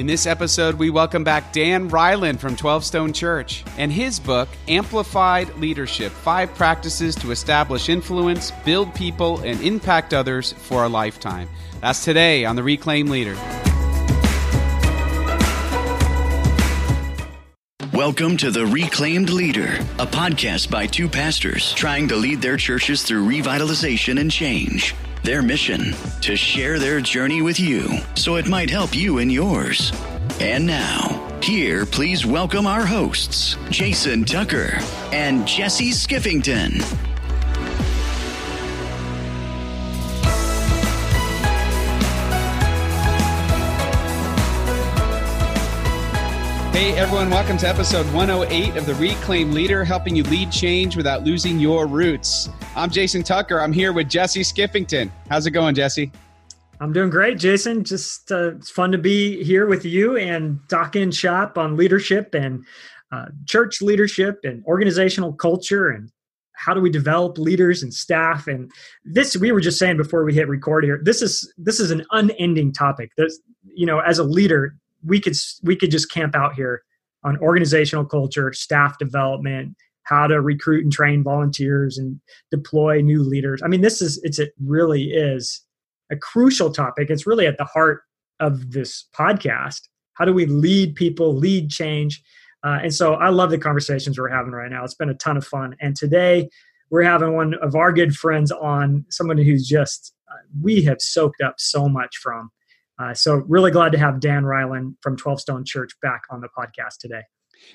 In this episode, we welcome back Dan Reiland from 12 Stone Church and his book, Amplified Leadership Five Practices to Establish Influence, Build People, and Impact Others for a Lifetime. That's today on The Reclaimed Leader. Welcome to The Reclaimed Leader, a podcast by two pastors trying to lead their churches through revitalization and change. Their mission to share their journey with you so it might help you in yours. And now, here, please welcome our hosts, Jason Tucker and Jesse Skiffington. Hey everyone, welcome to episode 108 of The Reclaimed Leader, helping you lead change without losing your roots. I'm Jason Tucker. I'm here with Jesse Skiffington. How's it going, Jesse? I'm doing great, Jason. Just uh, it's fun to be here with you and talking shop on leadership and uh, church leadership and organizational culture and how do we develop leaders and staff and this we were just saying before we hit record here this is this is an unending topic there's you know as a leader we could we could just camp out here on organizational culture, staff development, how to recruit and train volunteers and deploy new leaders. I mean, this is it's it really is a crucial topic. It's really at the heart of this podcast. How do we lead people, lead change? Uh, and so I love the conversations we're having right now. It's been a ton of fun. And today we're having one of our good friends on, someone who's just, uh, we have soaked up so much from. Uh, so really glad to have Dan Reiland from 12 Stone Church back on the podcast today.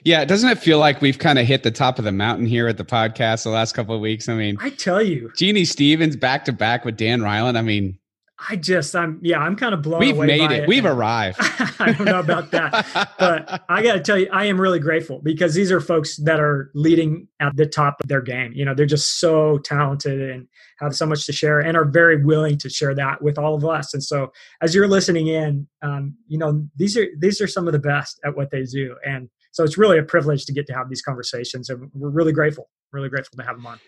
Yeah, doesn't it feel like we've kind of hit the top of the mountain here at the podcast the last couple of weeks? I mean, I tell you, Jeannie Stevens back to back with Dan Reiland. I mean, I just, I'm, yeah, I'm kind of blown We've away. made it. it. We've arrived. I don't know about that, but I got to tell you, I am really grateful because these are folks that are leading at the top of their game. You know, they're just so talented and have so much to share and are very willing to share that with all of us. And so, as you're listening in, um, you know, these are these are some of the best at what they do, and so it's really a privilege to get to have these conversations, and we're really grateful, really grateful to have them on.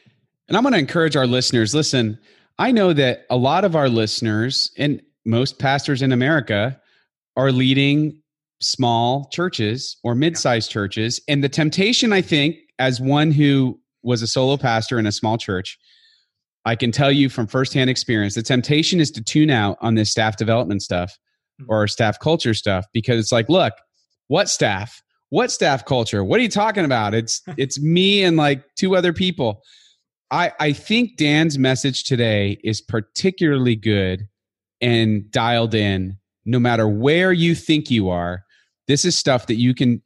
And I'm going to encourage our listeners. Listen I know that a lot of our listeners and most pastors in America are leading small churches or mid-sized churches. And the temptation I think as one who was a solo pastor in a small church I can tell you from firsthand experience the temptation is to tune out on this staff development stuff mm-hmm. or staff culture stuff because it's like look what staff? What staff culture? What are you talking about? It's it's me and like two other people I, I think Dan's message today is particularly good and dialed in no matter where you think you are. This is stuff that you can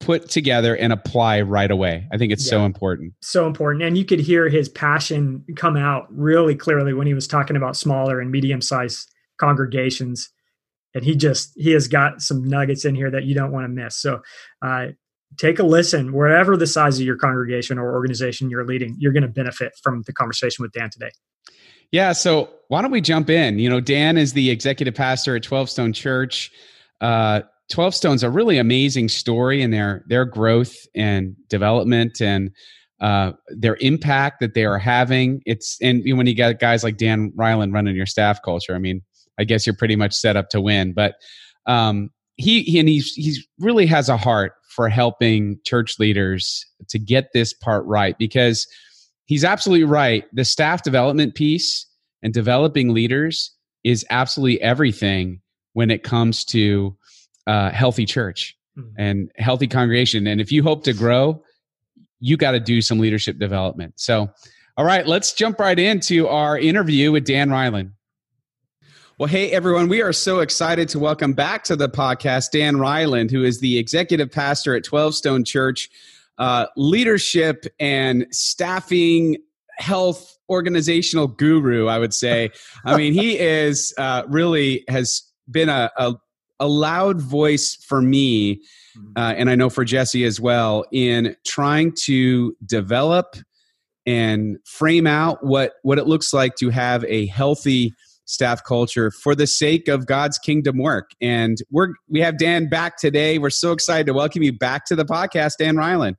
put together and apply right away. I think it's yeah, so important. So important. And you could hear his passion come out really clearly when he was talking about smaller and medium sized congregations. And he just, he has got some nuggets in here that you don't want to miss. So, uh, take a listen wherever the size of your congregation or organization you're leading you're going to benefit from the conversation with dan today. Yeah so why don't we jump in? You know dan is the executive pastor at 12 stone church. Uh, 12 stone's a really amazing story in their their growth and development and uh, their impact that they are having. It's and when you got guys like dan reiland running your staff culture i mean i guess you're pretty much set up to win. But um, he, he and he's he's really has a heart for helping church leaders to get this part right because he's absolutely right. The staff development piece and developing leaders is absolutely everything when it comes to uh, healthy church mm-hmm. and healthy congregation. And if you hope to grow, you got to do some leadership development. So, all right, let's jump right into our interview with Dan Reiland. Well, hey, everyone. We are so excited to welcome back to the podcast Dan Reiland, who is the executive pastor at 12 Stone Church, uh, leadership and staffing, health, organizational guru, I would say. I mean, he is uh, really has been a, a, a, loud voice for me, mm-hmm. uh, and I know for Jesse as well, in trying to develop and frame out what, what it looks like to have a healthy staff culture for the sake of God's kingdom work. And we're we have Dan back today. We're so excited to welcome you back to the podcast, Dan Reiland.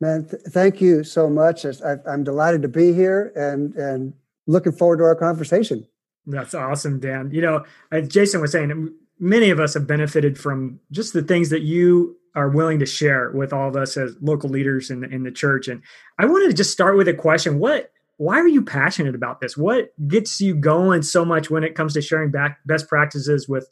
Man, th- thank you so much. I, I'm delighted to be here and and looking forward to our conversation. That's awesome, Dan. You know, as Jason was saying, many of us have benefited from just the things that you are willing to share with all of us as local leaders in the, in the church. And I wanted to just start with a question. What, why are you passionate about this? What gets you going so much when it comes to sharing back best practices with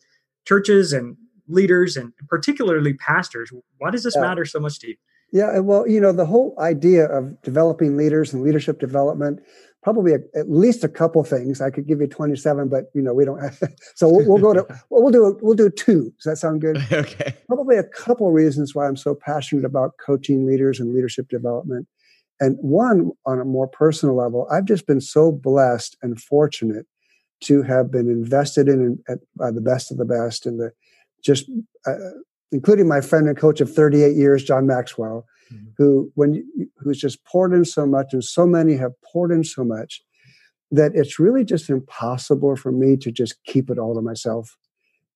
churches and leaders and particularly pastors? Why does this yeah. matter so much to you? Yeah, well, you know, the whole idea of developing leaders and leadership development probably a, at least a couple things. I could give you 27, but you know, we don't have, so we'll, we'll go to, well, we'll do, we'll do two. Does that sound good? okay. Probably a couple reasons why I'm so passionate about coaching leaders and leadership development. And one on a more personal level, I've just been so blessed and fortunate to have been invested in by the best of the best and the just, uh, including my friend and coach of 38 years, John Maxwell, mm-hmm. who when you, who's just poured in so much, and so many have poured in so much that it's really just impossible for me to just keep it all to myself.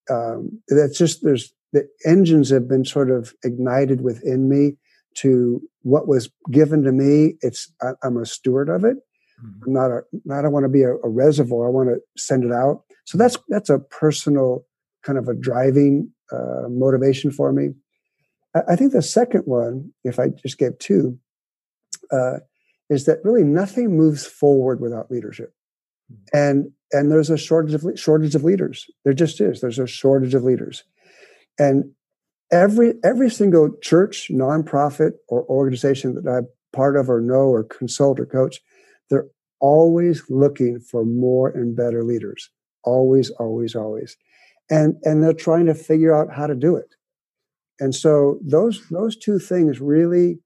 Um, that's just there's the engines have been sort of ignited within me to what was given to me. It's I, am a steward of it. Mm-hmm. I'm not a not I want to be a, a reservoir. I want to send it out. So that's that's a personal kind of a driving uh, motivation for me. I think the second one, if I just gave two, uh, is that really nothing moves forward without leadership, hmm. and and there's a shortage of shortage of leaders. There just is. There's a shortage of leaders, and every every single church, nonprofit, or organization that I'm part of, or know, or consult, or coach, they're always looking for more and better leaders. Always, always, always, and and they're trying to figure out how to do it and so those those two things really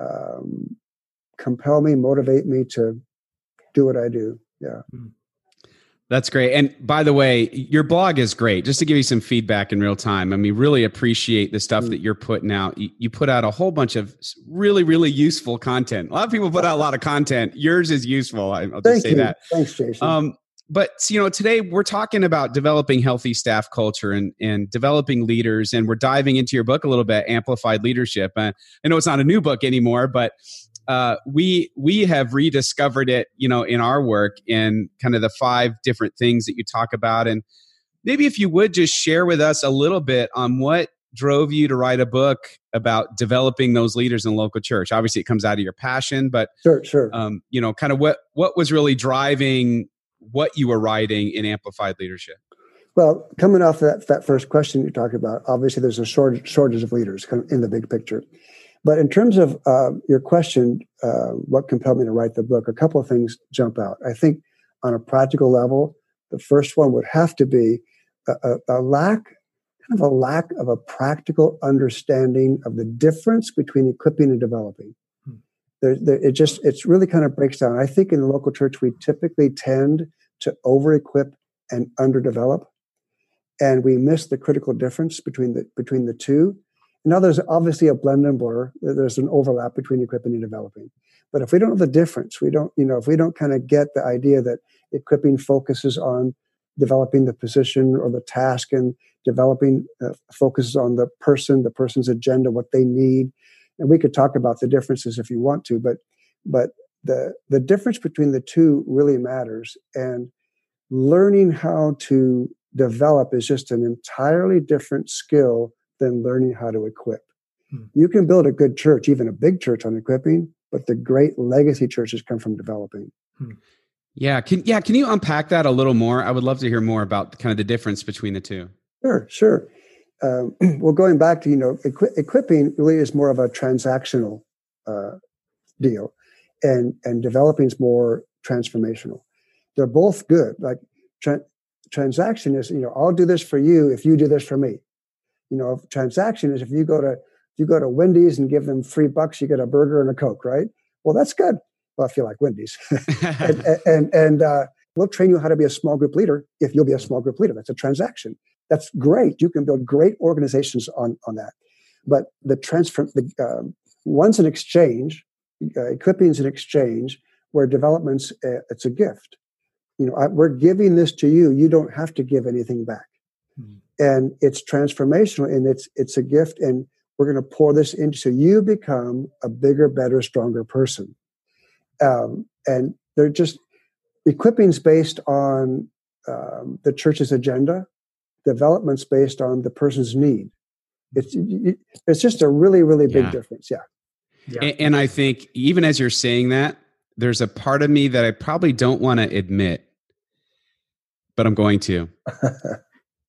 um, compel me, motivate me to do what I do. Yeah. Hmm. That's great. And by the way, your blog is great. Just to give you some feedback in real time, I mean, really appreciate the stuff mm. that you're putting out. You, you, put out a whole bunch of really, really useful content. A lot of people put out a lot of content. Yours is useful. I'll just Thank say you. that. Thanks, Jason. Um, but you know today we're talking about developing healthy staff culture and, and developing leaders and we're diving into your book a little bit amplified leadership uh, i know it's not a new book anymore but uh, we we have rediscovered it you know in our work in kind of the five different things that you talk about and maybe if you would just share with us a little bit on what drove you to write a book about developing those leaders in local church obviously it comes out of your passion but sure sure um, you know kind of what what was really driving what you were writing in Amplified Leadership? Well, coming off that, that first question you talked about, obviously there's a shortage, shortage of leaders in the big picture. But in terms of uh, your question, uh, what compelled me to write the book, a couple of things jump out. I think on a practical level, the first one would have to be a, a, a lack, kind of a lack of a practical understanding of the difference between equipping and developing. Hmm. There, there, it just, it's really kind of breaks down. I think in the local church, we typically tend to over equip and underdevelop. And we miss the critical difference between the between the two. Now there's obviously a blend and blur. There's an overlap between equipping and developing. But if we don't know the difference, we don't, you know, if we don't kind of get the idea that equipping focuses on developing the position or the task and developing uh, focuses on the person, the person's agenda, what they need. And we could talk about the differences if you want to, but but the the difference between the two really matters and learning how to develop is just an entirely different skill than learning how to equip hmm. you can build a good church even a big church on equipping but the great legacy churches come from developing hmm. yeah can yeah can you unpack that a little more i would love to hear more about kind of the difference between the two sure sure um, well going back to you know equi- equipping really is more of a transactional uh, deal and and developing is more transformational. They're both good. Like tra- transaction is, you know, I'll do this for you if you do this for me. You know, transaction is if you go to if you go to Wendy's and give them three bucks, you get a burger and a coke, right? Well, that's good. Well, if you like Wendy's, and and, and uh, we'll train you how to be a small group leader if you'll be a small group leader. That's a transaction. That's great. You can build great organizations on on that. But the transfer, the um, one's an exchange, uh, equipping is an exchange where development's uh, it's a gift you know I, we're giving this to you you don't have to give anything back. And it's transformational and it's it's a gift and we're going to pour this into so you become a bigger better stronger person um, and they're just equipping's based on um, the church's agenda development's based on the person's need. It's it's just a really really big Yeah. difference. Yeah. Yeah. And, and I think even as you're saying that, there's a part of me that I probably don't want to admit, but I'm going to,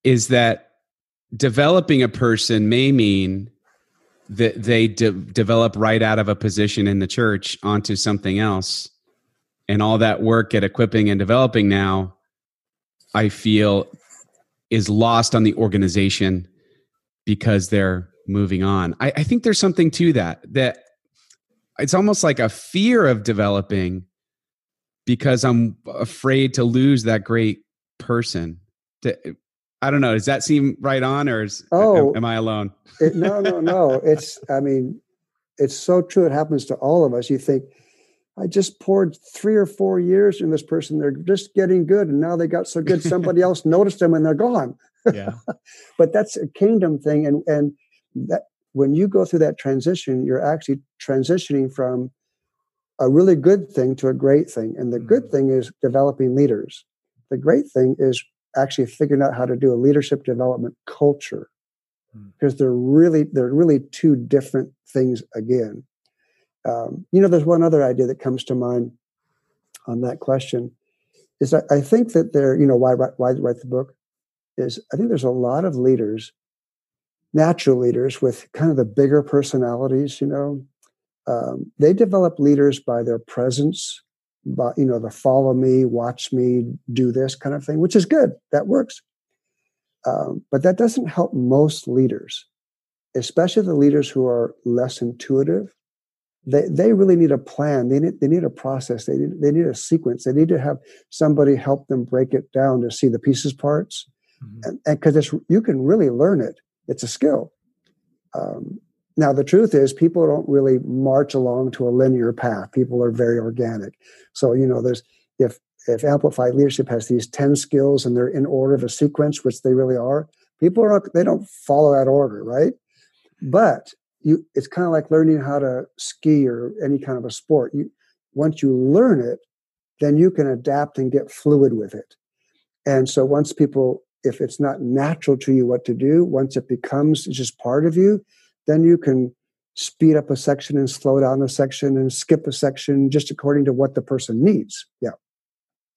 is that developing a person may mean that they de- develop right out of a position in the church onto something else. And all that work at equipping and developing now, I feel, is lost on the organization because they're moving on. I, I think there's something to that, that it's almost like a fear of developing because I'm afraid to lose that great person. To, I don't know. Does that seem right on, or is, Oh. am, am I alone? It, no, no, no. It's, I mean, it's so true. It happens to all of us. You think, I just poured three or four years in this person. They're just getting good. And now they got so good, somebody else noticed them and they're gone. Yeah, But that's a kingdom thing. And, and that when you go through that transition, you're actually transitioning from a really good thing to a great thing. And the good mm. thing is developing leaders. The great thing is actually figuring out how to do a leadership development culture Mm. because they're really they're really two different things again. Um, you know, there's one other idea that comes to mind on that question is that I think that there, you know, why write- why write the book is I think there's a lot of leaders, natural leaders with kind of the bigger personalities. You know, um, they develop leaders by their presence, you know the follow me, watch me, do this kind of thing, which is good. That works. Um, but that doesn't help most leaders, especially the leaders who are less intuitive. They, they really need a plan. They need, they need a process. They need, they need a sequence. They need to have somebody help them break it down to see the pieces parts. Mhm. And because it's you can really learn it. It's a skill. Um, now the truth is, people don't really march along to a linear path. People are very organic. So you know, there's if if amplified leadership has these 10 skills and they're in order of a sequence which they really are people are they don't follow that order right but you it's kind of like learning how to ski or any kind of a sport you once you learn it then you can adapt and get fluid with it and so once people if it's not natural to you what to do once it becomes just part of you then you can speed up a section and slow down a section and skip a section just according to what the person needs yeah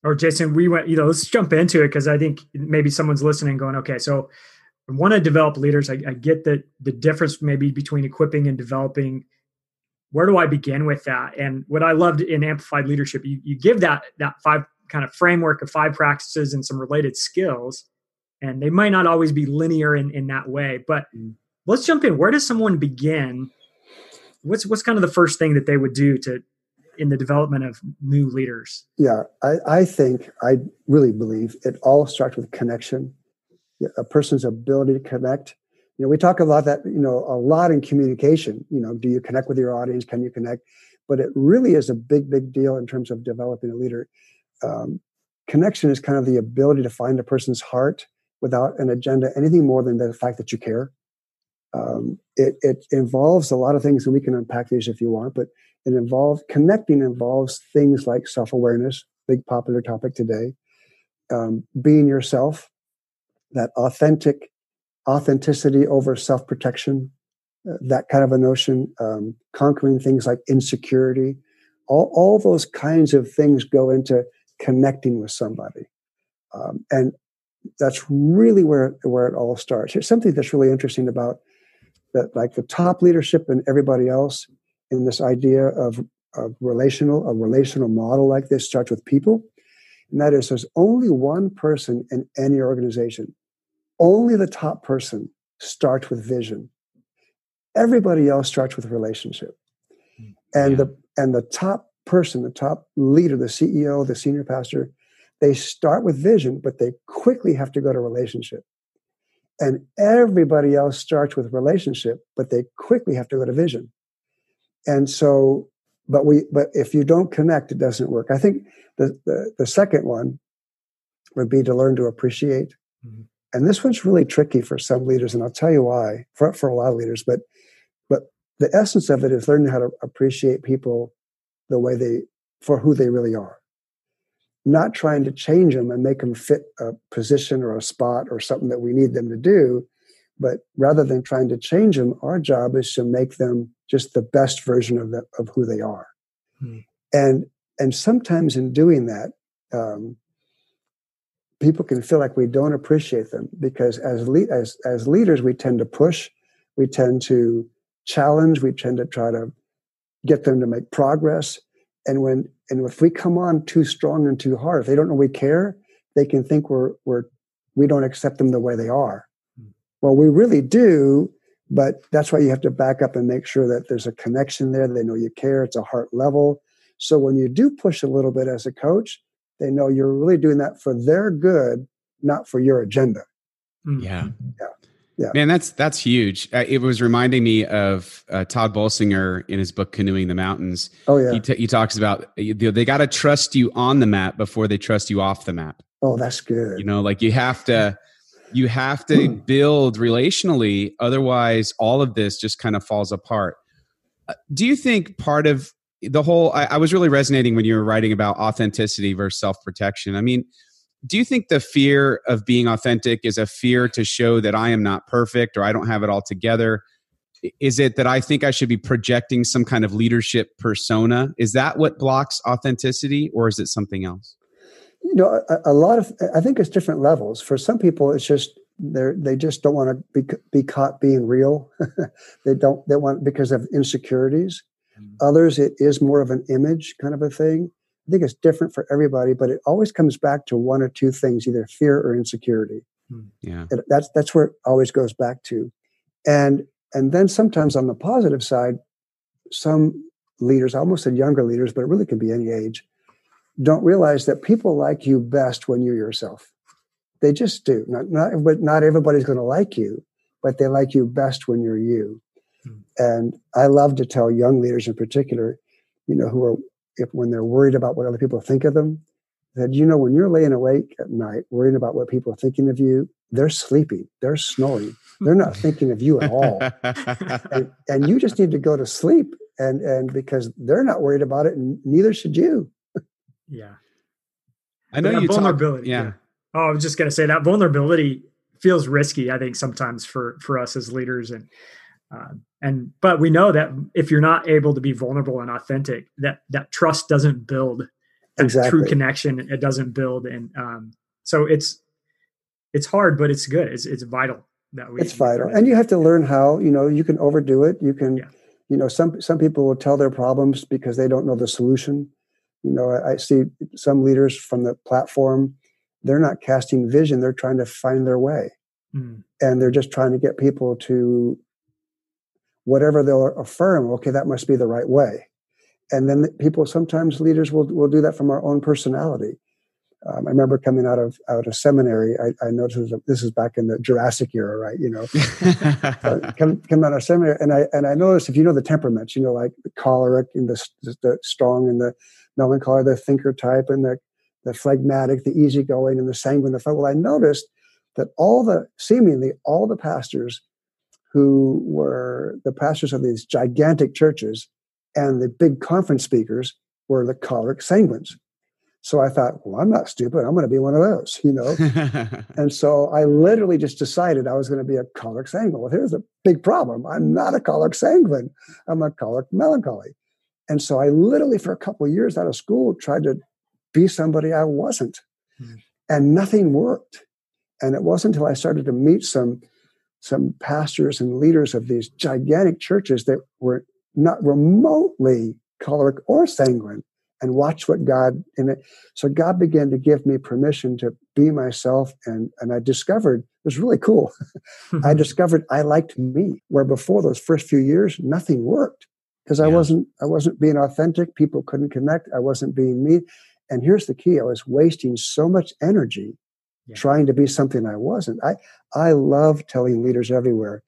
or Jason, we went, you know, let's jump into it because I think maybe someone's listening going, okay, so I want to develop leaders. I, I get that the difference maybe between equipping and developing. Where do I begin with that? And what I loved in amplified leadership, you, you give that that five kind of framework of five practices and some related skills, and they might not always be linear in, in that way. But Mm. Let's jump in. Where does someone begin? What's what's kind of the first thing that they would do to in the development of new leaders? Yeah, I, I think, I really believe it all starts with connection, a person's ability to connect. You know, we talk about that, you know, a lot in communication. You know, do you connect with your audience? Can you connect? But it really is a big, big deal in terms of developing a leader. Um, connection is kind of the ability to find a person's heart without an agenda, anything more than the fact that you care. Um, it, it involves a lot of things, and we can unpack these if you want, but it involves connecting involves things like self-awareness big popular topic today. Um, being yourself that authentic authenticity over self-protection uh, that kind of a notion um, conquering things like insecurity. All, all those kinds of things go into connecting with somebody. Um, and that's really where where it all starts. Here's something that's really interesting about that like the top leadership and everybody else in this idea of, of relational, a relational model like this starts with people. And that is there's only one person in any organization. Only the top person starts with vision. Everybody else starts with relationship. Hmm. And Yeah. the and the top person, the top leader, the CEO, the senior pastor, they start with vision, but they quickly have to go to relationship. And everybody else starts with relationship, but they quickly have to go to vision. And so but we but if you don't connect it doesn't work. I think the the, the second one would be to learn to appreciate. Mhm. and this one's really tricky for some leaders and i'll tell you why for, for a lot of leaders but but the essence of it is learning how to appreciate people the way they for who they really are not trying to change them and make them fit a position or a spot or something that we need them to do. But rather than trying to change them, our job is to make them just the best version of, the, of who they are. Hmm. And, and sometimes in doing that, um, people can feel like we don't appreciate them because as, le- as, as leaders, we tend to push, we tend to challenge, we tend to try to get them to make progress. And when and if we come on too strong and too hard, if they don't know we care, they can think we're we're we don't accept them the way they are. Hmm. Well, we really do, but that's why you have to back up and make sure that there's a connection there. They know you care. It's a heart level. So when you do push a little bit as a coach, they know you're really doing that for their good, not for your agenda. Hmm. Yeah. Yeah. Yeah. Man, that's that's huge. Uh, it was reminding me of uh, Tod Bolsinger in his book "Canoeing the Mountains." Oh yeah, he, t- he talks about they got to trust you on the map before they trust you off the map. Oh, that's good. You know, like you have to you have to hmm. build relationally, otherwise, all of this just kind of falls apart. Uh, do you think part of the whole? I, I was really resonating when you were writing about authenticity versus self protection. I mean do you think the fear of being authentic is a fear to show that I am not perfect or I don't have it all together? Is it that I think I should be projecting some kind of leadership persona? Is that what blocks authenticity or is it something else? You know, a, a lot of, I think it's different levels. For some people, it's just, they're, they just don't want to be, be caught being real. they don't, they want, because of insecurities. Mm. Others, it is more of an image kind of a thing. I think it's different for everybody, but it always comes back to one or two things, either fear or insecurity. Hmm. Yeah. And that's that's where it always goes back to. And and then sometimes on the positive side, some leaders, I almost said younger leaders, but it really can be any age, don't realize that people like you best when you're yourself. They just do. Not not but not everybody's going to like you, but they like you best when you're you. Hmm. And I love to tell young leaders in particular, you know, who are if when they're worried about what other people think of them, that you know when you're laying awake at night worrying about what people are thinking of you, they're sleeping, they're snoring, they're not thinking of you at all, and, and you just need to go to sleep, and and because they're not worried about it, and neither should you. yeah, I know you vulnerability. Talk, yeah. yeah. Oh, I was just gonna say that vulnerability feels risky. I think sometimes for for us as leaders, and uh, and but we know that if you're not able to be vulnerable and authentic that that trust doesn't build that exactly. true connection it doesn't build and um, so it's it's hard but it's good it's it's vital that we it's vital and you have to learn how you know you can overdo it you can yeah. you know some some people will tell their problems because they don't know the solution you know I, I see some leaders from the platform they're not casting vision they're trying to find their way mm. and they're just trying to get people to whatever they'll affirm, okay, that must be the right way. And then people, sometimes leaders will, will do that from our own personality. Um, I remember coming out of out of seminary. I, I noticed this is back in the Jurassic era, right? You know, uh, come come out of seminary, and I and I noticed if you know the temperaments, you know, like the choleric and the, the strong and the melancholy, the thinker type, and the the phlegmatic, the easygoing, and the sanguine. The well, I noticed that all the seemingly all the pastors who were the pastors of these gigantic churches, and the big conference speakers were the choleric sanguines. So I thought, well, I'm not stupid. I'm going to be one of those, you know. and so I literally just decided I was going to be a choleric sanguine. Well, here's the big problem: I'm not a choleric sanguine. I'm a choleric melancholy. And so I literally, for a couple of years out of school, tried to be somebody I wasn't, mm-hmm. and nothing worked. And it wasn't until I started to meet some some pastors and leaders of these gigantic churches that were not remotely choleric or sanguine and watch what God in it. So God began to give me permission to be myself, and and I discovered it was really cool. I discovered I liked me, where before those first few years nothing worked because I wasn't I wasn't being authentic. People couldn't connect. I wasn't being me. And here's the key: I was wasting so much energy yeah. trying to be something I wasn't. I I love telling leaders everywhere,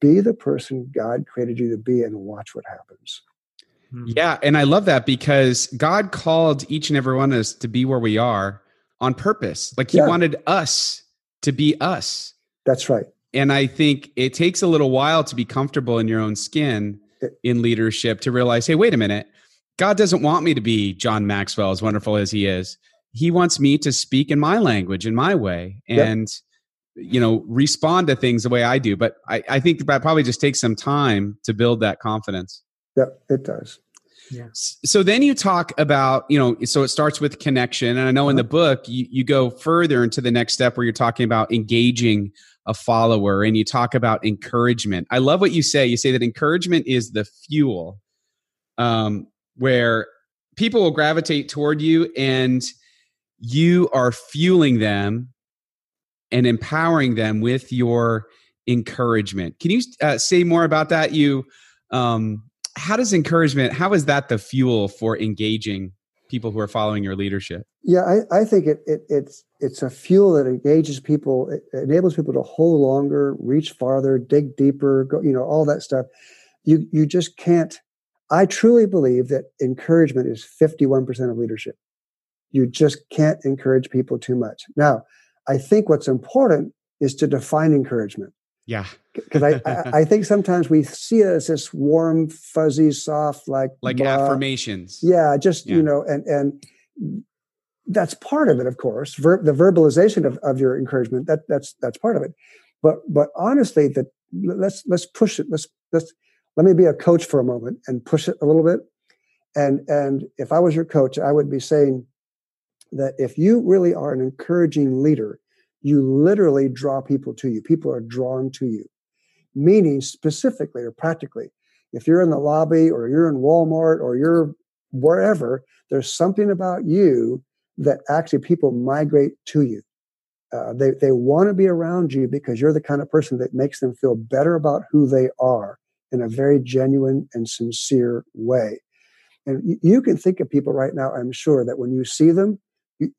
be the person God created you to be and watch what happens. Hmm. Yeah, and I love that because God called each and every one of us to be where we are on purpose. Like he yeah. wanted us to be us. That's right. And I think it takes a little while to be comfortable in your own skin in leadership to realize, hey, wait a minute. God doesn't want me to be John Maxwell, as wonderful as he is he wants me to speak in my language, in my way, and yep. you know, respond to things the way I do. But I, I think that probably just takes some time to build that confidence. Yeah, it does. Yeah. So then you talk about, you know, so it starts with connection. And I know in the uh-huh. book, you, you go further into the next step where you're talking about engaging a follower and you talk about encouragement. I love what you say. You say that encouragement is the fuel um, where people will gravitate toward you and you are fueling them and empowering them with your encouragement. Can you uh, say more about that? You, um, how does encouragement, how is that the fuel for engaging people who are following your leadership? Yeah, I, I think it, it, it's it's a fuel that engages people, it enables people to hold longer, reach farther, dig deeper, go, you know, all that stuff. You you just can't. I truly believe that encouragement is 51% of leadership. You just can't encourage people too much. Now, I think what's important is to define encouragement. Yeah. Because I, I, I, think sometimes we see it as this warm, fuzzy, soft, like like blah. affirmations. Yeah, just yeah. you know, and and that's part of it, of course. Ver- the verbalization of, of your encouragement that that's that's part of it. But but honestly, that let's let's push it. Let's let's let me be a coach for a moment and push it a little bit. And and if I was your coach, I would be saying that if you really are an encouraging leader, you literally draw people to you. People are drawn to you. Meaning specifically or practically, if you're in the lobby or you're in Walmart or you're wherever, there's something about you that actually people migrate to you. Uh, they they want to be around you because you're the kind of person that makes them feel better about who they are in a very genuine and sincere way. And you, can think of people right now, I'm sure, that when you see them,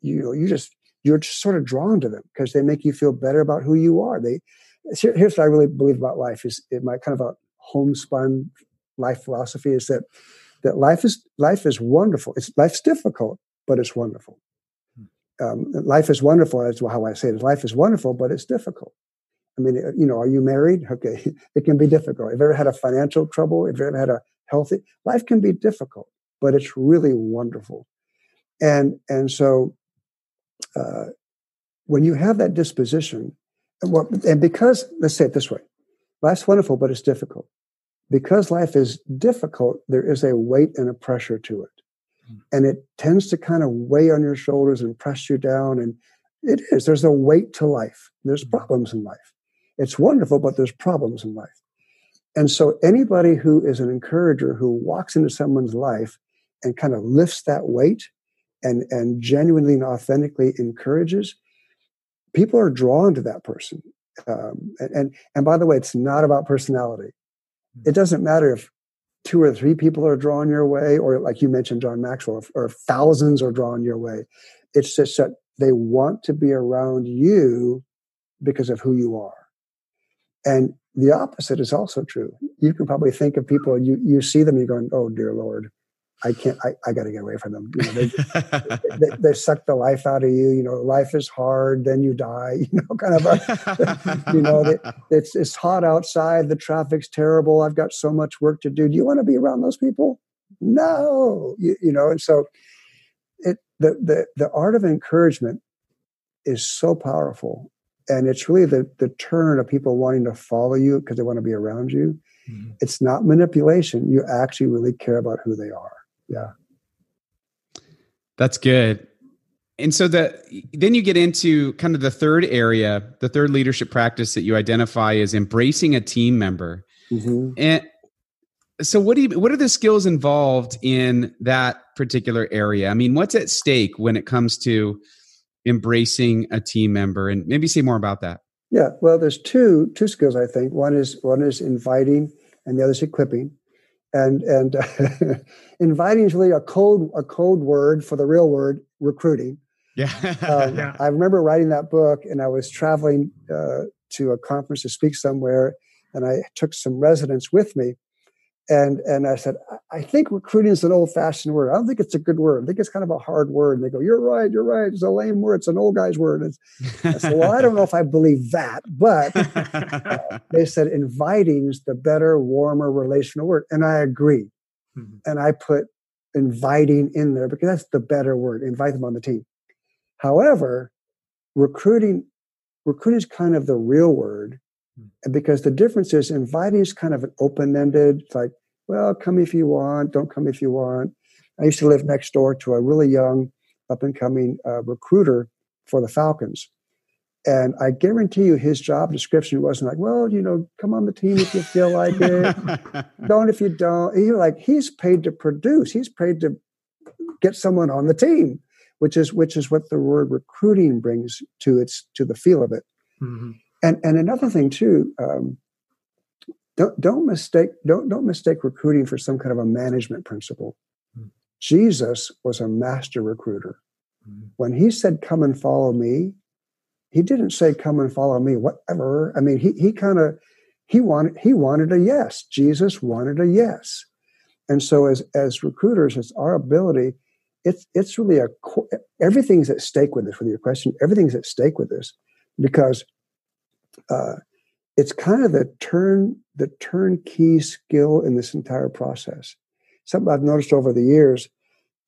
you, you know, you just you're just sort of drawn to them because they make you feel better about who you are. They here's what I really believe about life is it my kind of a homespun life philosophy is that that life is life is wonderful. It's life's difficult, but it's wonderful. Um, life is wonderful. That's how I say it. Life is wonderful, but it's difficult. I mean, uh, you know, are you married? Okay, it can be difficult. Have you ever had a financial trouble? Have you ever had a healthy life? Can be difficult, but it's really wonderful. And and so, uh, when you have that disposition, well, and because let's say it this way, life's wonderful, but it's difficult. Because life is difficult, there is a weight and a pressure to it. And it tends to kind of weigh on your shoulders and press you down and it is there's a weight to life. There's mm-hmm. problems in life. It's wonderful but there's problems in life. And so anybody who is an encourager who walks into someone's life and kind of lifts that weight and and genuinely and authentically encourages people are drawn to that person um, and, and and by the way it's not about personality it doesn't matter if two or three people are drawn your way, or like you mentioned, John Maxwell, or, or thousands are drawn your way. It's just that they want to be around you because of who you are. And the opposite is also true. You can probably think of people, you, you see them, you're going, oh, dear Lord, I can't, I, I got to get away from them. You know, they, they, they, suck the life out of you. You know, life is hard, then you die, you know, kind of a, you know, they, it's, it's hot outside. The traffic's terrible. I've got so much work to do. Do you want to be around those people? No, you, you know, and so it, the, the, the art of encouragement is so powerful. And it's really the, the turn of people wanting to follow you because they want to be around you. Mm-hmm. It's not manipulation. You actually really care about who they are yeah. That's good. And so the then you get into kind of the third area the third leadership practice that you identify is embracing a team member. Mm-hmm. and so what do you what are the skills involved in that particular area? I mean what's at stake when it comes to embracing a team member? And maybe say more about that. Yeah. Well there's two two skills i think. One is one is inviting and the other is equipping and and uh, inviting is really a code a code word for the real word recruiting. Yeah. um, yeah. I remember writing that book, and I was traveling uh, to a conference to speak somewhere, and I took some residents with me, and and I said, I think recruiting is an old fashioned word. I don't think it's a good word. I think it's kind of a hard word. And they go, You're right, you're right. It's a lame word. It's an old guy's word. I said, Well, I don't know if I believe that, but uh, they said inviting is the better, warmer relational word, and I agree. Mm-hmm. And I put inviting in there because that's the better word. Invite them on the team. However, recruiting recruiting is kind of the real word, and because the difference is inviting is kind of an open ended. It's like, well, come if you want, don't come if you want. I used to live next door to a really young, up and coming uh, recruiter for the Falcons. And I guarantee you his job description wasn't like, well, you know, come on the team if you feel like it. don't if you don't. He like he's paid to produce. He's paid to get someone on the team, which is which is what the word recruiting brings to its to the feel of it. Mm-hmm. And and another thing too, um, don't don't mistake don't don't mistake recruiting for some kind of a management principle. Mm-hmm. Jesus was a master recruiter. Mm-hmm. When he said, "Come and follow me," he didn't say come and follow me whatever i mean he he kind of he wanted he wanted a yes jesus wanted a yes and so as as recruiters it's our ability it's it's really a everything's at stake with this with your question everything's at stake with this because uh, it's kind of the turn the turnkey skill in this entire process something i've noticed over the years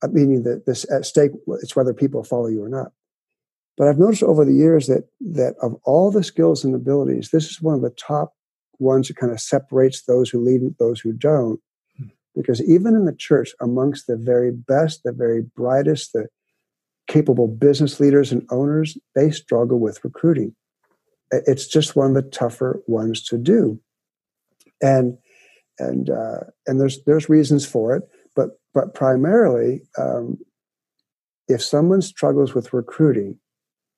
uh, meaning that this at stake it's whether people follow you or not but I've noticed over the years that that of all the skills and abilities, this is one of the top ones that kind of separates those who lead and those who don't. Hmm. Because even in the church, amongst the very best, the very brightest, the capable business leaders and owners, they struggle with recruiting. It's just one of the tougher ones to do, and and uh, and there's there's reasons for it, but but primarily, um, if someone struggles with recruiting,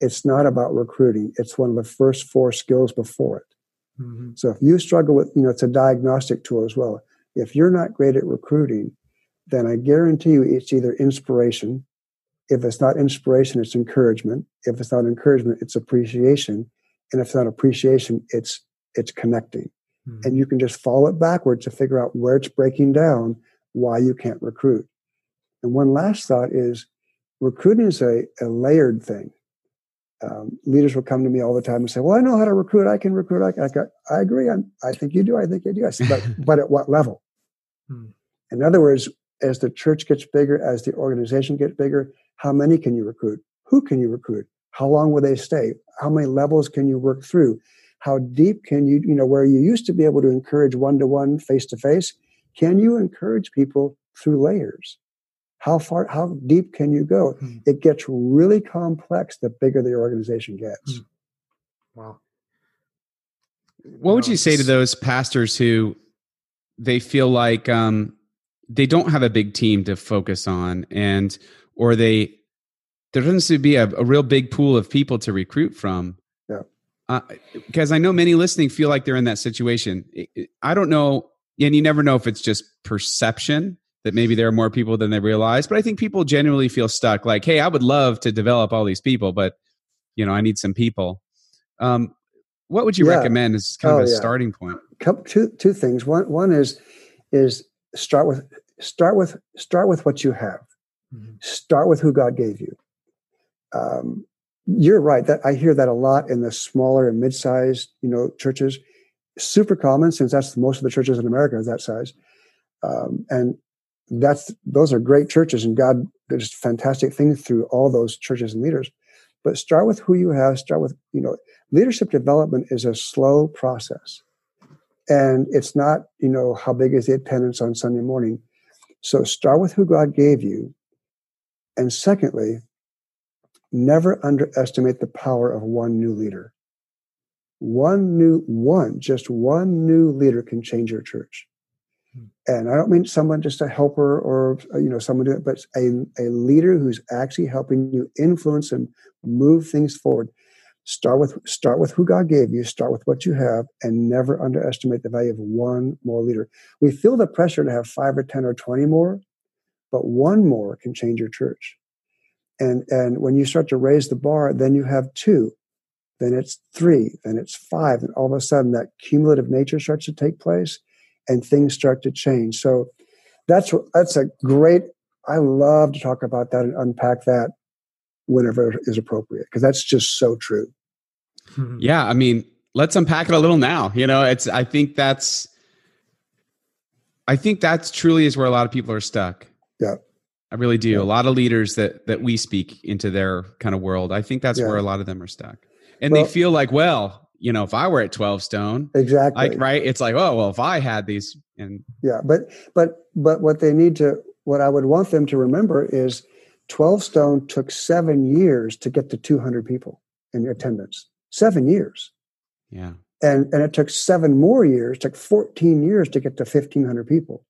it's not about recruiting. It's one of the first four skills before it. Mm-hmm. So if you struggle with, you know, it's a diagnostic tool as well. If you're not great at recruiting, then I guarantee you it's either inspiration. If it's not inspiration, it's encouragement. If it's not encouragement, it's appreciation. And if it's not appreciation, it's it's connecting. Mm-hmm. And you can just follow it backwards to figure out where it's breaking down, why you can't recruit. And one last thought is recruiting is a, a layered thing um, leaders will come to me all the time and say, "Well, I know how to recruit. I can recruit. I, can. I, I agree. I'm, I think you do. I think you do." I said, "But, but at what level?" Hmm. In other words, as the church gets bigger, as the organization gets bigger, how many can you recruit? Who can you recruit? How long will they stay? How many levels can you work through? How deep can you, you know, where you used to be able to encourage one to one, face to face, can you encourage people through layers? how far how deep can you go mm. it gets really complex the bigger the organization gets mm. wow what would you say to those pastors who they feel like um, they don't have a big team to focus on and or they there doesn't seem to be a, a real big pool of people to recruit from yeah uh, because i know many listening feel like they're in that situation i don't know and you never know if it's just perception that maybe there are more people than they realize. But I think people genuinely feel stuck. Like, hey, I would love to develop all these people, but you know, I need some people. Um, what would you yeah. recommend as kind oh, of a yeah. starting point? Two two things. One one is is start with start with start with what you have. Mm-hmm. Start with who God gave you. Um, you're right. That I hear that a lot in the smaller and mid-sized, you know, churches. Super common since that's most of the churches in America is that size. Um, and that's those are great churches and god does fantastic things through all those churches and leaders but start with who you have start with you know leadership development is a slow process and it's not you know how big is the attendance on sunday morning so start with who god gave you and secondly never underestimate the power of one new leader one new one just one new leader can change your church hmm. and I don't mean someone just a helper or you know someone do it, but a, a leader who's actually helping you influence and move things forward. Start with start with who God gave you. Start with what you have, and never underestimate the value of one more leader. We feel the pressure to have five or ten or twenty more, but one more can change your church. And and when you start to raise the bar, then you have two, then it's three, then it's five, and all of a sudden that cumulative nature starts to take place and things start to change. So that's that's a great. I love to talk about that and unpack that whenever is appropriate because that's just so true. Hmm. Yeah, I mean, let's unpack it a little now. You know, it's. I think that's. I think that's truly is where a lot of people are stuck. Yeah. I really do. Yeah. A lot of leaders that that we speak into their kind of world. I think that's yeah. where a lot of them are stuck. And well, they feel like, well, you know, if I were at 12 stone, exactly. Like, right. It's like, oh, well, if I had these and yeah, but, but, but what they need to, what I would want them to remember is 12 stone took seven years to get to 200 people in attendance, seven years. Yeah. And, and it took seven more years, took 14 years to get to 1500 people.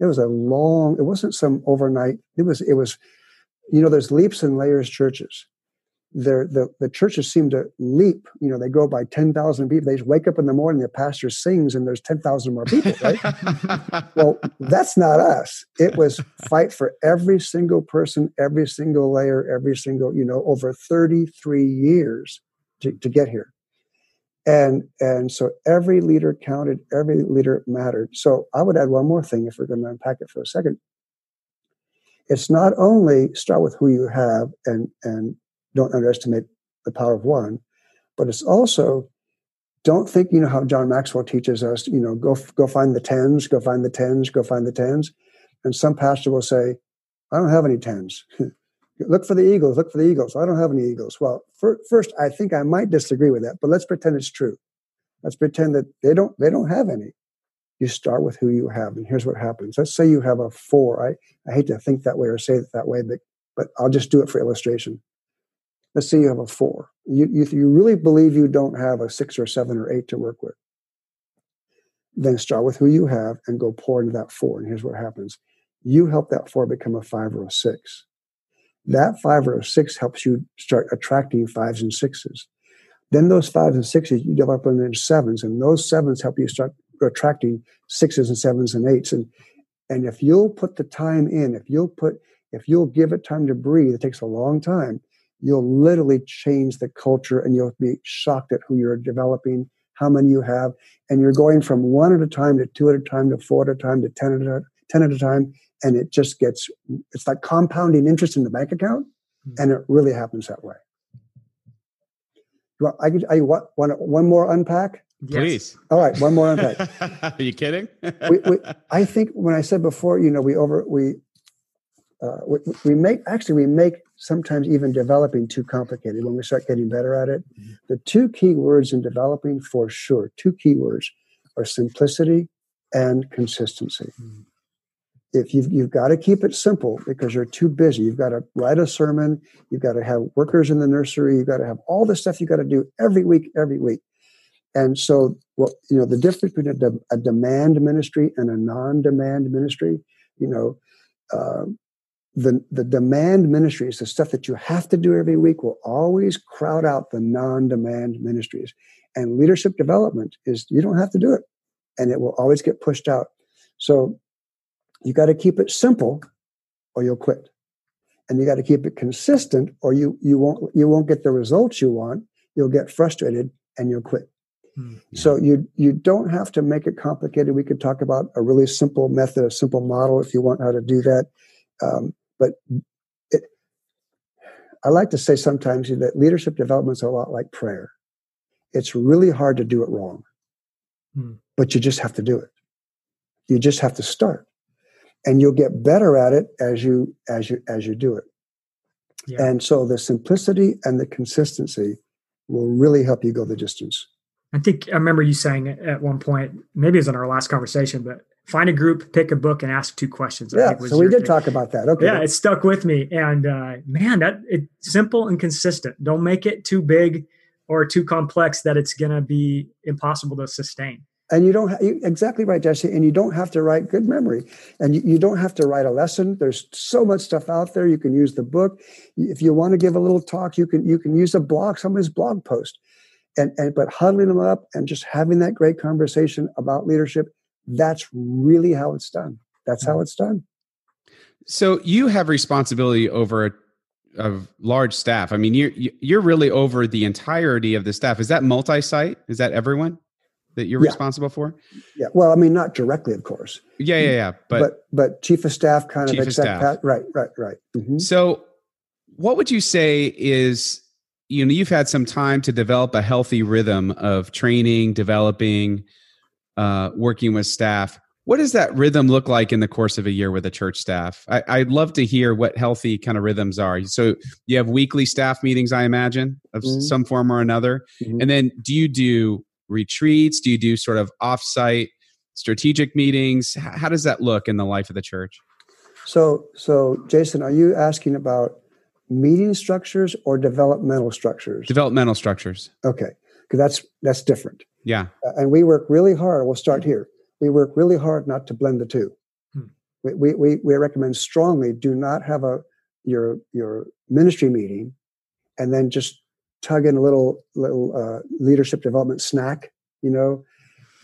It was a long, it wasn't some overnight. It was, it was, you know, there's leaps and layers churches There, the, the churches seem to leap. You know, they grow by 10,000 people. They just wake up in the morning, the pastor sings, and there's 10,000 more people, right? well, that's not us. It was fight for every single person, every single layer, every single, you know, over 33 years to, to get here. And, and so every leader counted, every leader mattered. So I would add one more thing if we're going to unpack it for a second. It's not only start with who you have and, and don't underestimate the power of one. But it's also don't think you know how John Maxwell teaches us. You know, go go find the tens, go find the tens, go find the tens. And some pastor will say, "I don't have any tens. look for the eagles. Look for the eagles. I don't have any eagles." Well, for, first, I think I might disagree with that, but let's pretend it's true. Let's pretend that they don't they don't have any. You start with who you have, and here's what happens. Let's say you have a four. I, I hate to think that way or say it that way, but but I'll just do it for illustration let's say you have a four. You, you, you really believe you don't have a six or seven or eight to work with. Then start with who you have and go pour into that four. And here's what happens you help that four become a five or a six. That five or six helps you start attracting fives and sixes. Then those fives and sixes, you develop them into sevens, and those sevens help you start attracting sixes and sevens and eights. And and if you'll put the time in, if you'll put, if you'll give it time to breathe, it takes a long time you'll literally change the culture and you'll be shocked at who you're developing, how many you have. And you're going from one at a time to two at a time to four at a time to 10 at a, 10 at a time. And it just gets, it's like compounding interest in the bank account. Mm-hmm. And it really happens that way. Well, I, I want, want one more unpack? Please. All right, one more unpack. Are you kidding? we, we, I think when I said before, you know, we over we uh, we, we, make actually we make sometimes even developing too complicated when we start getting better at it mm-hmm. the two key words in developing for sure two key words are simplicity and consistency mm-hmm. If you've, you've got to keep it simple because you're too busy you've got to write a sermon you've got to have workers in the nursery you've got to have all the stuff you've got to do every week every week and so well you know the difference between a, de- a demand ministry and a non-demand ministry you know uh, the, the demand ministries, the stuff that you have to do every week, will always crowd out the non demand ministries. And leadership development is you don't have to do it, and it will always get pushed out. So you got to keep it simple or you'll quit. And you got to keep it consistent or you, you, won't, you won't get the results you want. You'll get frustrated and you'll quit. Hmm. So you you don't have to make it complicated. We could talk about a really simple method, a simple model if you want how to do that. Um, but it, I like to say sometimes that leadership development is a lot like prayer. It's really hard to do it wrong, hmm. but you just have to do it. You just have to start, and you'll get better at it as you as you as you do it. Yeah. And so the simplicity and the consistency will really help you go the distance. I think I remember you saying at one point, maybe it was in our last conversation, but find a group, pick a book, and ask two questions. Yeah, so we did thing. talk about that. Okay. Yeah, it stuck with me, and uh, man, that it's simple and consistent. Don't make it too big or too complex that it's going to be impossible to sustain. And you don't you, exactly right, Jesse. And you don't have to write good memory, and you, you don't have to write a lesson. There's so much stuff out there. You can use the book. If you want to give a little talk, you can you can use a blog, somebody's blog post, and and but huddling them up and just having that great conversation about leadership that's really how it's done. That's how it's done. So you have responsibility over a, a large staff. I mean, you're you're really over the entirety of the staff. Is that multi-site? Is that everyone that you're yeah. responsible for? Yeah. Well, I mean, not directly, of course. Yeah, yeah, yeah. But but, but chief of staff kind chief of of staff. Pat, right, right, right. Mm-hmm. So, what would you say is you know you've had some time to develop a healthy rhythm of training, developing uh, working with staff. What does that rhythm look like in the course of a year with a church staff? I, would love to hear what healthy kind of rhythms are. So you have weekly staff meetings, I imagine, of mm-hmm. some form or another. Mm-hmm. And then do you do retreats? Do you do sort of offsite strategic meetings? How does that look in the life of the church? So, so Jason, are you asking about meeting structures or developmental structures? Developmental structures. Okay, because that's that's different. Yeah. Uh, and we work really hard. We'll start here. We work really hard not to blend the two. Hmm. We, we, we recommend strongly do not have a your your ministry meeting and then just tug in a little little uh, leadership development snack. You know,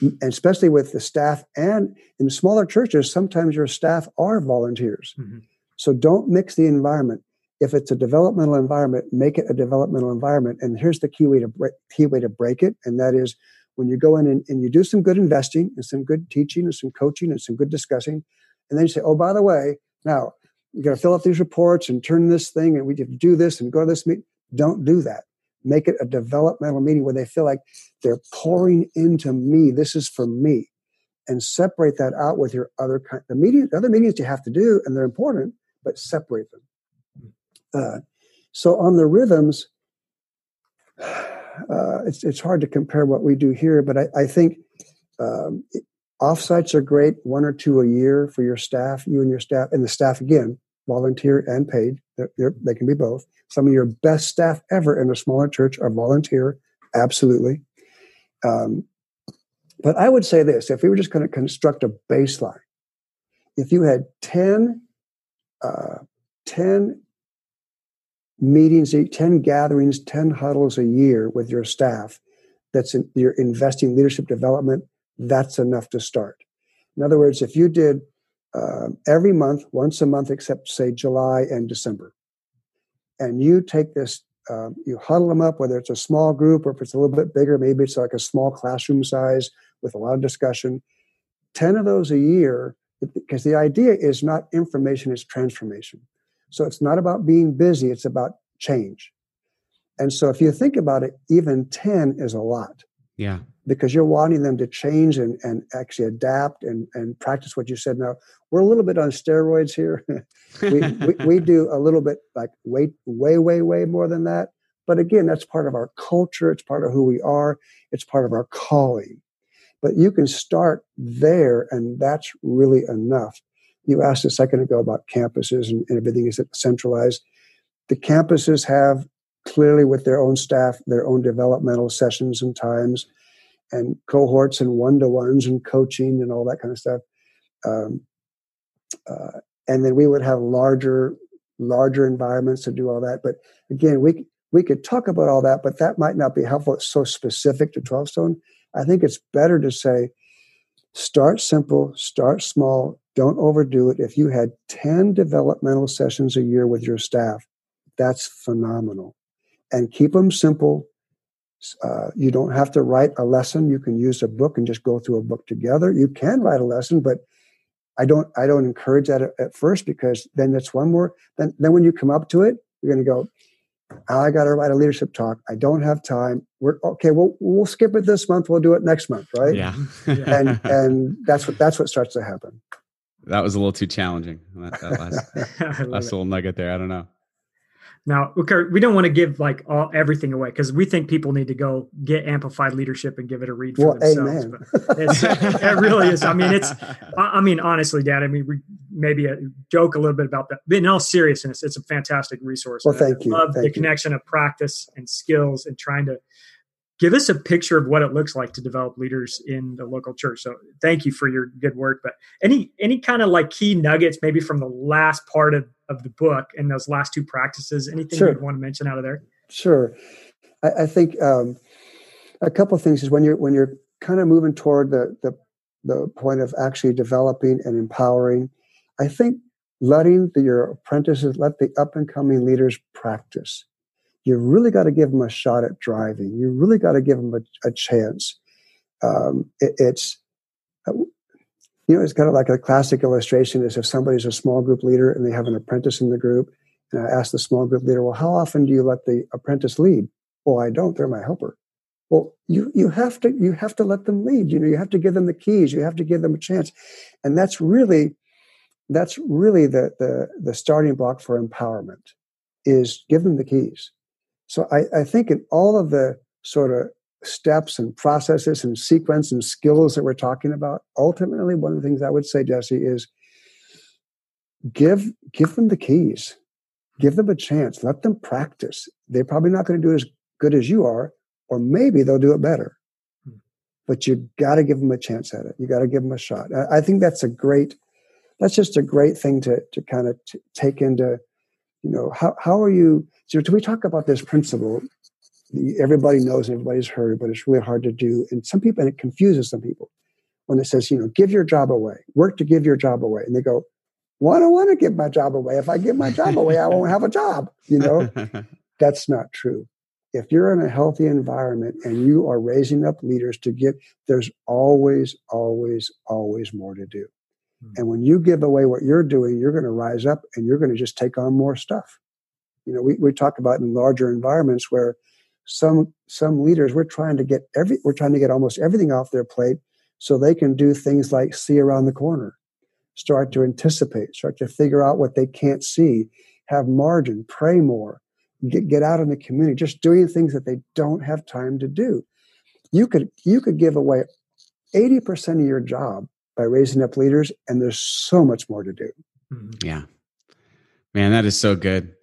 and especially with the staff and in smaller churches, sometimes your staff are volunteers. Mm-hmm. So don't mix the environment. If it's a developmental environment, make it a developmental environment. And here's the key way to break, key way to break it, and that is when you go in and, and you do some good investing and some good teaching and some coaching and some good discussing, and then you say, oh, by the way, now you got to fill out these reports and turn this thing, and we have to do this and go to this meet." Don't do that make it a developmental meeting where they feel like they're pouring into me. This is for me. And separate that out with your other kind the meeting, the other meetings you have to do, and they're important, but separate them. Uh, so on the rhythms, uh, it's it's hard to compare what we do here, but I, I think um, offsites are great, one or two a year for your staff, you and your staff, and the staff again, volunteer and paid. They're, they're, they can be both. Some of your best staff ever in a smaller church are volunteer, absolutely. Um, but I would say this if we were just going to construct a baseline, if you had 10, uh, 10 meetings, 10 gatherings, 10 huddles a year with your staff, that's in, you're investing leadership development, that's enough to start. In other words, if you did uh, every month, once a month, except say July and December, and you take this um, you huddle them up whether it's a small group or if it's a little bit bigger maybe it's like a small classroom size with a lot of discussion 10 of those a year because the idea is not information it's transformation. So it's not about being busy it's about change. And so if you think about it even 10 is a lot. Yeah because you're wanting them to change and, and actually adapt and, and practice what you said. Now, we're a little bit on steroids here. we, we, we, do a little bit like way, way, way, way more than that. But again, that's part of our culture. It's part of who we are. It's part of our calling. But you can start there, and that's really enough. You asked a second ago about campuses and, and everything is centralized. The campuses have clearly with their own staff, their own developmental sessions and times and cohorts and one to ones and coaching and all that kind of stuff. Um, uh, and then we would have larger larger environments to do all that. But again, we we could talk about all that, but that might not be helpful. It's so specific to 12Stone. I think it's better to say start simple, start small, don't overdo it. If you had 10 developmental sessions a year with your staff, that's phenomenal. And keep them simple, uh, you don't have to write a lesson. You can use a book and just go through a book together. You can write a lesson, but I don't. I don't encourage that at, at first because then it's one more. Then, then when you come up to it, you're going to go. I got to write a leadership talk. I don't have time. We're okay. We'll we'll skip it this month. We'll do it next month, right? Yeah. and and that's what that's what starts to happen. That was a little too challenging. That, that last, last little nugget there. I don't know. Now, okay, we don't want to give like all everything away because we think people need to go get amplified leadership and give it a read for well, themselves. Amen. But it really is. I mean, it's. I mean, honestly, Dan. I mean, we maybe a, joke a little bit about that, but in all seriousness, it's a fantastic resource. Well, thank you. love thank the you. connection of practice and skills and trying to give us a picture of what it looks like to develop leaders in the local church. So thank you for your good work. But any any kind of like key nuggets, maybe from the last part of, of the book and those last two practices, anything sure. you'd want to mention out of there? Sure. I, I think um, a couple of things is when you're when you're kind of moving toward the the the point of actually developing and empowering, I think letting the, your apprentices, let the up and coming leaders practice you really got to give them a shot at driving. You really got to give them a, a chance. Um, it, it's, uh, you know, it's kind of like a classic illustration is if somebody's a small group leader and they have an apprentice in the group, and I ask the small group leader, well, how often do you let the apprentice lead? Well, I don't. They're my helper. Well, you you have to you have to let them lead. You know, you have to give them the keys. You have to give them a chance, and that's really that's really the the the starting block for empowerment is give them the keys. So I, I think in all of the sort of steps and processes and sequence and skills that we're talking about, ultimately one of the things I would say, Jesse, is give give them the keys. Give them a chance. Let them practice. They're probably not going to do as good as you are, or maybe they'll do it better. Hmm. But you got to give them a chance at it. You got to give them a shot. I, I think that's a great that's just a great thing to to kind of t- take into you know how how are you so we talk about this principle everybody knows everybody's heard but it's really hard to do. And some people and it confuses some people when it says you know give your job away. Work to give your job away. And they go well i don't want to give my job away. If i give my job away i won't have a job you know? That's not true. If you're in a healthy environment and you are raising up leaders to give there's always always always more to do. Hmm. And when you give away what you're doing, you're going to rise up and you're going to just take on more stuff. You know, we, we talk about in larger environments where some some leaders we're trying to get every we're trying to get almost everything off their plate so they can do things like see around the corner, start to anticipate, start to figure out what they can't see, have margin, pray more, get, get out in the community, just doing things that they don't have time to do. You could you could give away 80% of your job by raising up leaders, and there's so much more to do. Mm-hmm. Yeah. Man, that is so good.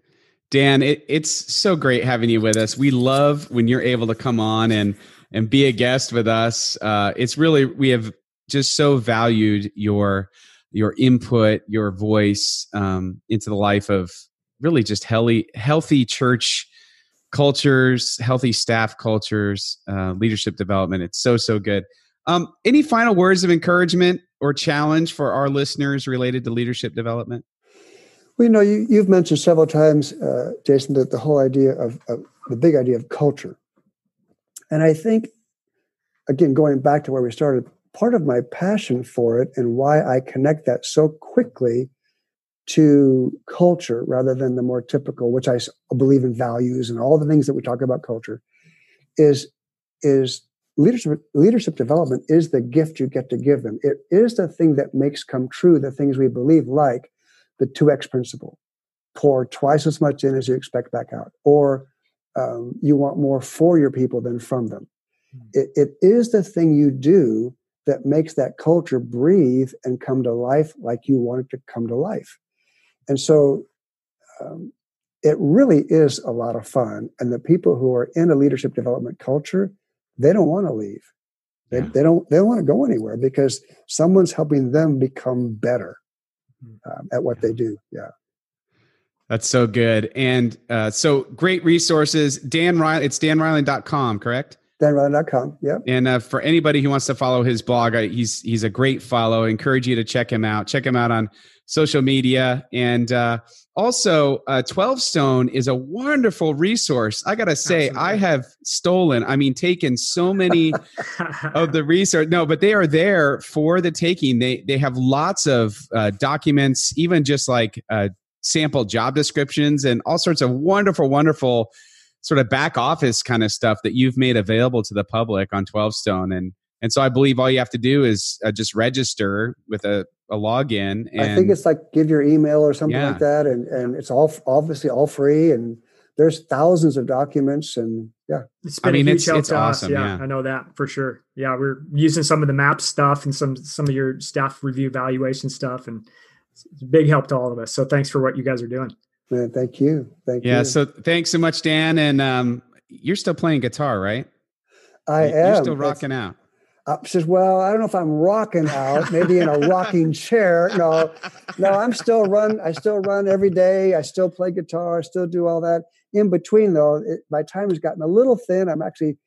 Dan, it, it's so great having you with us. We love when you're able to come on and and be a guest with us. Uh, it's really we have just so valued your your input, your voice um, into the life of really just healthy healthy church cultures, healthy staff cultures, uh, leadership development. It's so so good. Um, any final words of encouragement or challenge for our listeners related to leadership development? Well, you know, you, have mentioned several times, uh, Jason, that the whole idea of, of the big idea of culture. And I think, again, going back to where we started, part of my passion for it and why I connect that so quickly to culture rather than the more typical, which I believe in values and all the things that we talk about culture, is is leadership leadership development is the gift you get to give them it is the thing that makes come true the things we believe like the 2x principle pour twice as much in as you expect back out or um, you want more for your people than from them mm. it, it is the thing you do that makes that culture breathe and come to life like you want it to come to life and so um, it really is a lot of fun and the people who are in a leadership development culture they don't want to leave. They, yeah. they don't they don't want to go anywhere because someone's helping them become better um, at what they do. Yeah. That's so good. And uh, so great resources. Dan Reiland, it's danreiland.com, correct? danreiland.com. Yeah. And uh, for anybody who wants to follow his blog, I, he's he's a great follow. I encourage you to check him out. Check him out on social media. And uh, also, uh, 12Stone is a wonderful resource. I got to say, Absolutely. I have stolen, I mean, taken so many of the research. No, but they are there for the taking. They, they have lots of uh, documents, even just like uh, sample job descriptions and all sorts of wonderful, wonderful sort of back office kind of stuff that you've made available to the public on 12Stone. And and so I believe all you have to do is uh, just register with a, a login. And, I think it's like give your email or something yeah. like that, and and it's all obviously all free, and there's thousands of documents, and yeah, it's been I mean, a huge it's, help it's to awesome, us. Yeah, yeah, I know that for sure. Yeah, we're using some of the map stuff and some some of your staff review evaluation stuff, and it's a big help to all of us. So thanks for what you guys are doing. Man, thank you. Thank yeah, you. Yeah. So thanks so much, Dan. And um, you're still playing guitar, right? I you're am. You're still rocking it's, out. Uh, says, well, I don't know if I'm rocking out, maybe in a rocking chair. No, no, I'm still run. I still run every day. I still play guitar. I still do all that. In between, though, it, my time has gotten a little thin. I'm actually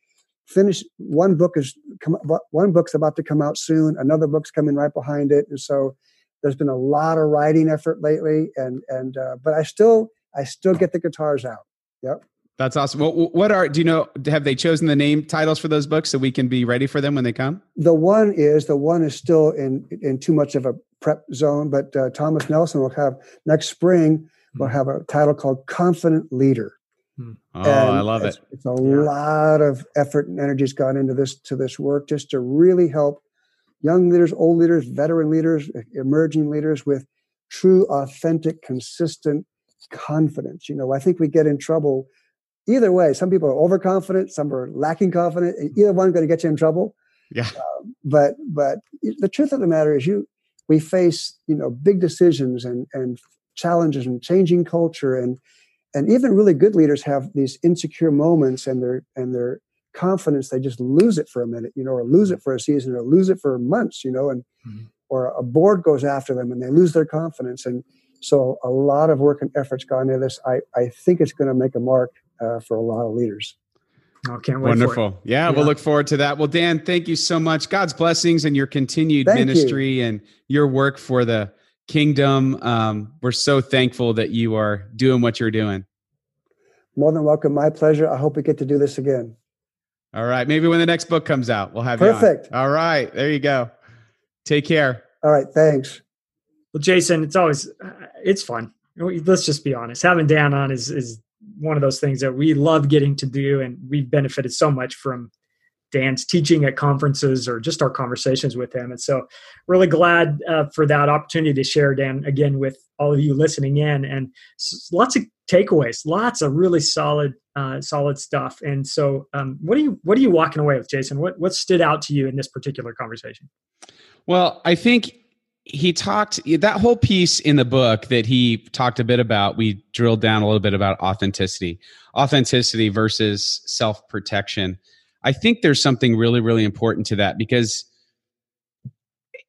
finished. One book is come. One book's about to come out soon. Another book's coming right behind it, and so there's been a lot of writing effort lately. And and uh, but I still I still get the guitars out. Yep. That's awesome. What, what are do you know? Have they chosen the name titles for those books so we can be ready for them when they come? The one is the one is still in in too much of a prep zone, but uh, Thomas Nelson will have next spring. We'll have a title called "Confident Leader," Hmm. Oh, and I love it's, it. It's a yeah. lot of effort and energy has gone into this to this work just to really help young leaders, old leaders, veteran leaders, emerging leaders with true, authentic, consistent confidence. You know, I think we get in trouble either way. Some people are overconfident, some are lacking confidence. Either one going to get you in trouble. Yeah. Uh, but but the truth of the matter is, you we face you know big decisions and and challenges and changing culture and and even really good leaders have these insecure moments and their and their confidence they just lose it for a minute you know or lose it for a season or lose it for months you know and mm-hmm. or a board goes after them and they lose their confidence and so a lot of work and efforts gone into this i i think it's going to make a mark uh, for a lot of leaders I can't wait. Wonderful. Yeah, yeah, we'll look forward to that. Well, Dan, thank you so much. God's blessings and your continued thank ministry you. and your work for the kingdom. Um, we're so thankful that you are doing what you're doing. More than welcome. My pleasure. I hope we get to do this again. All right. Maybe when the next book comes out, we'll have Perfect. All right. There you go. Take care. All right. Thanks. Well, Jason, it's always uh, it's fun. Let's just be honest. Having Dan on is is one of those things that we love getting to do, and we've benefited so much from Dan's teaching at conferences or just our conversations with him. And so, really glad uh, for that opportunity to share, Dan, again with all of you listening in, and lots of takeaways, lots of really solid, uh, solid stuff. And so, um, what are you what are you walking away with, Jason? What what stood out to you in this particular conversation? Well, I think he talked that whole piece in the book that he talked a bit about. We drilled down a little bit about authenticity, authenticity versus self protection I think there's something really, really important to that because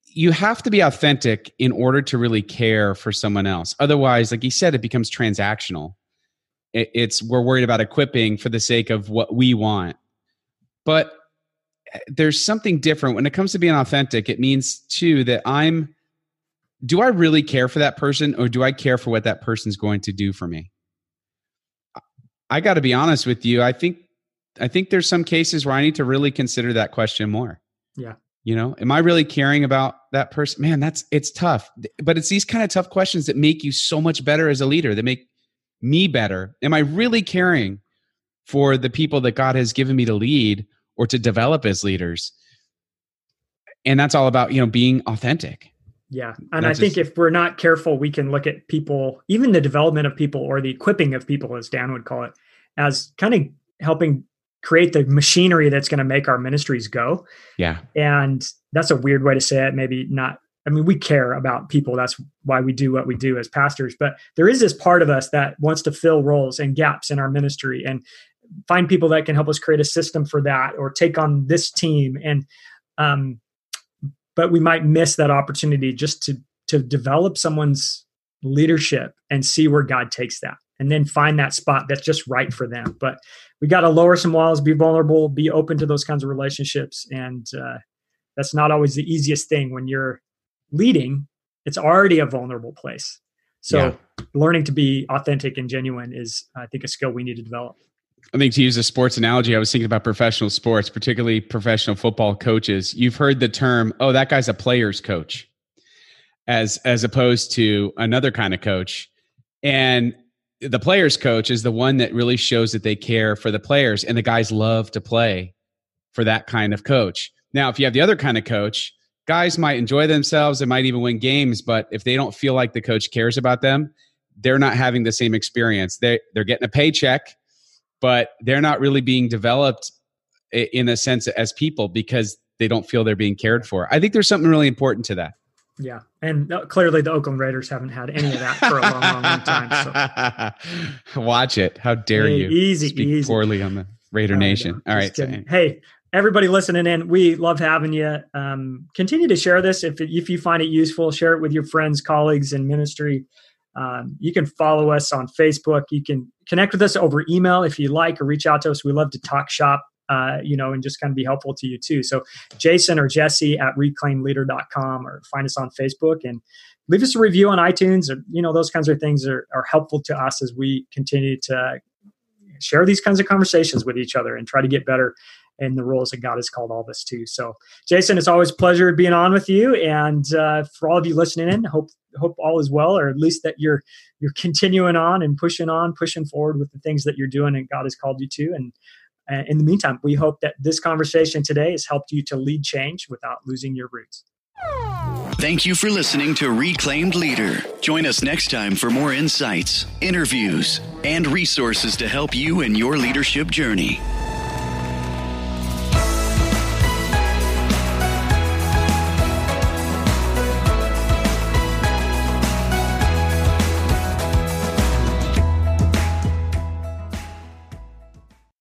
you have to be authentic in order to really care for someone else. Otherwise, like he said, it becomes transactional. It's we're worried about equipping for the sake of what we want. But eh, there's something different when it comes to being authentic. It means too that I'm do I really care for that person or do I care for what that person's going to do for me? I got to be honest with you. I think I think there's some cases where I need to really consider that question more. Yeah. You know, am I really caring about that person? Man, that's it's tough. But it's these kind of tough questions that make you so much better as a leader, that make me better. Am I really caring for the people that God has given me to lead or to develop as leaders? And that's all about, you know, being authentic. Yeah. And I think if we're not careful, we can look at people, even the development of people or the equipping of people, as Dan would call it, as kind of helping create the machinery that's going to make our ministries go. Yeah. And that's a weird way to say it. Maybe not. I mean, we care about people. That's why we do what we do as pastors. But there is this part of us that wants to fill roles and gaps in our ministry and find people that can help us create a system for that or take on this team. And, um, but we might miss that opportunity just to to develop someone's leadership and see where God takes that and then find that spot that's just right for them. But we got to lower some walls, be vulnerable, be open to those kinds of relationships. And uh, that's not always the easiest thing when you're leading. It's already a vulnerable place. So yeah. learning to be authentic and genuine is, I think, a skill we need to develop. I think to use a sports analogy, I was thinking about professional sports, particularly professional football coaches. You've heard the term, "Oh, that guy's a player's coach," as as opposed to another kind of coach. And the players coach is the one that really shows that they care for the players and the guys love to play for that kind of coach now if you have the other kind of coach guys might enjoy themselves they might even win games but if they don't feel like the coach cares about them they're not having the same experience they they're getting a paycheck but they're not really being developed in a sense as people because they don't feel they're being cared for i think there's something really important to that yeah, and clearly the Oakland Raiders haven't had any of that for a long, long, long time. So. Watch it! How dare hey, you easy, speak easy. poorly on the Raider oh, Nation? No, All right, so, hey, everybody listening in, we love having you. Um, continue to share this if if you find it useful. Share it with your friends, colleagues and ministry. Um, you can follow us on Facebook. You can connect with us over email if you like, or reach out to us. We love to talk shop uh, you know, and just kind of be helpful to you too. So Jason or Jesse at reclaimedleader.com or find us on Facebook and leave us a review on iTunes or, you know, those kinds of things are, are helpful to us as we continue to share these kinds of conversations with each other and try to get better in the roles that God has called all of us to. So, Jason, it's always a pleasure being on with you. And uh, for all of you listening in, hope hope all is well, or at least that you're you're continuing on and pushing on, pushing forward with the things that you're doing and God has called you to. And uh, in the meantime, we hope that this conversation today has helped you to lead change without losing your roots. Thank you for listening to Reclaimed Leader. Join us next time for more insights, interviews, and resources to help you in your leadership journey.